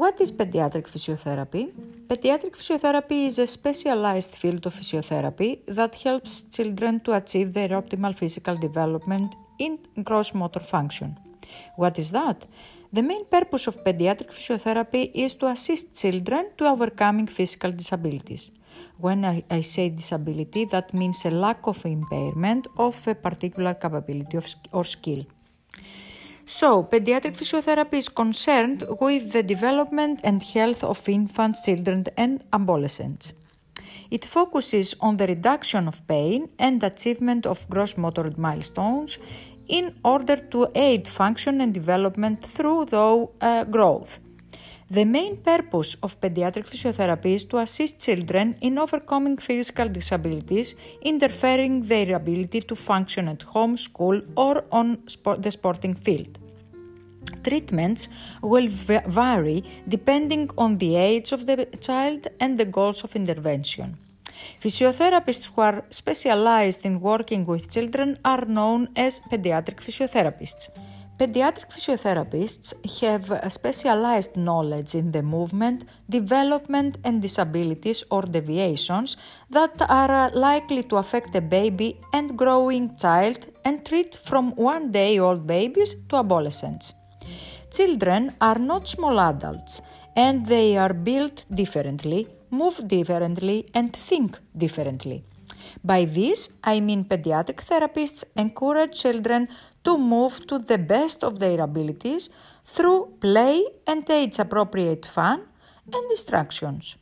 What is pediatric physiotherapy? Pediatric physiotherapy is a specialized field of physiotherapy that helps children to achieve their optimal physical development in gross motor function. What is that? The main purpose of pediatric physiotherapy is to assist children to overcoming physical disabilities. When I, I, say disability, that means a lack of impairment of a particular capability of, or skill. So, pediatric physiotherapy is concerned with the development and health of infants, children, and adolescents. It focuses on the reduction of pain and achievement of gross motor milestones in order to aid function and development through though, uh, growth. The main purpose of pediatric physiotherapy is to assist children in overcoming physical disabilities interfering their ability to function at home, school, or on the sporting field. Treatments will vary depending on the age of the child and the goals of intervention. Physiotherapists who are specialized in working with children are known as pediatric physiotherapists. Pediatric physiotherapists have specialized knowledge in the movement, development, and disabilities or deviations that are uh, likely to affect a baby and growing child and treat from one day old babies to adolescents. Children are not small adults and they are built differently, move differently, and think differently. By this, I mean pediatric therapists encourage children to move to the best of their abilities through play and age appropriate fun and distractions.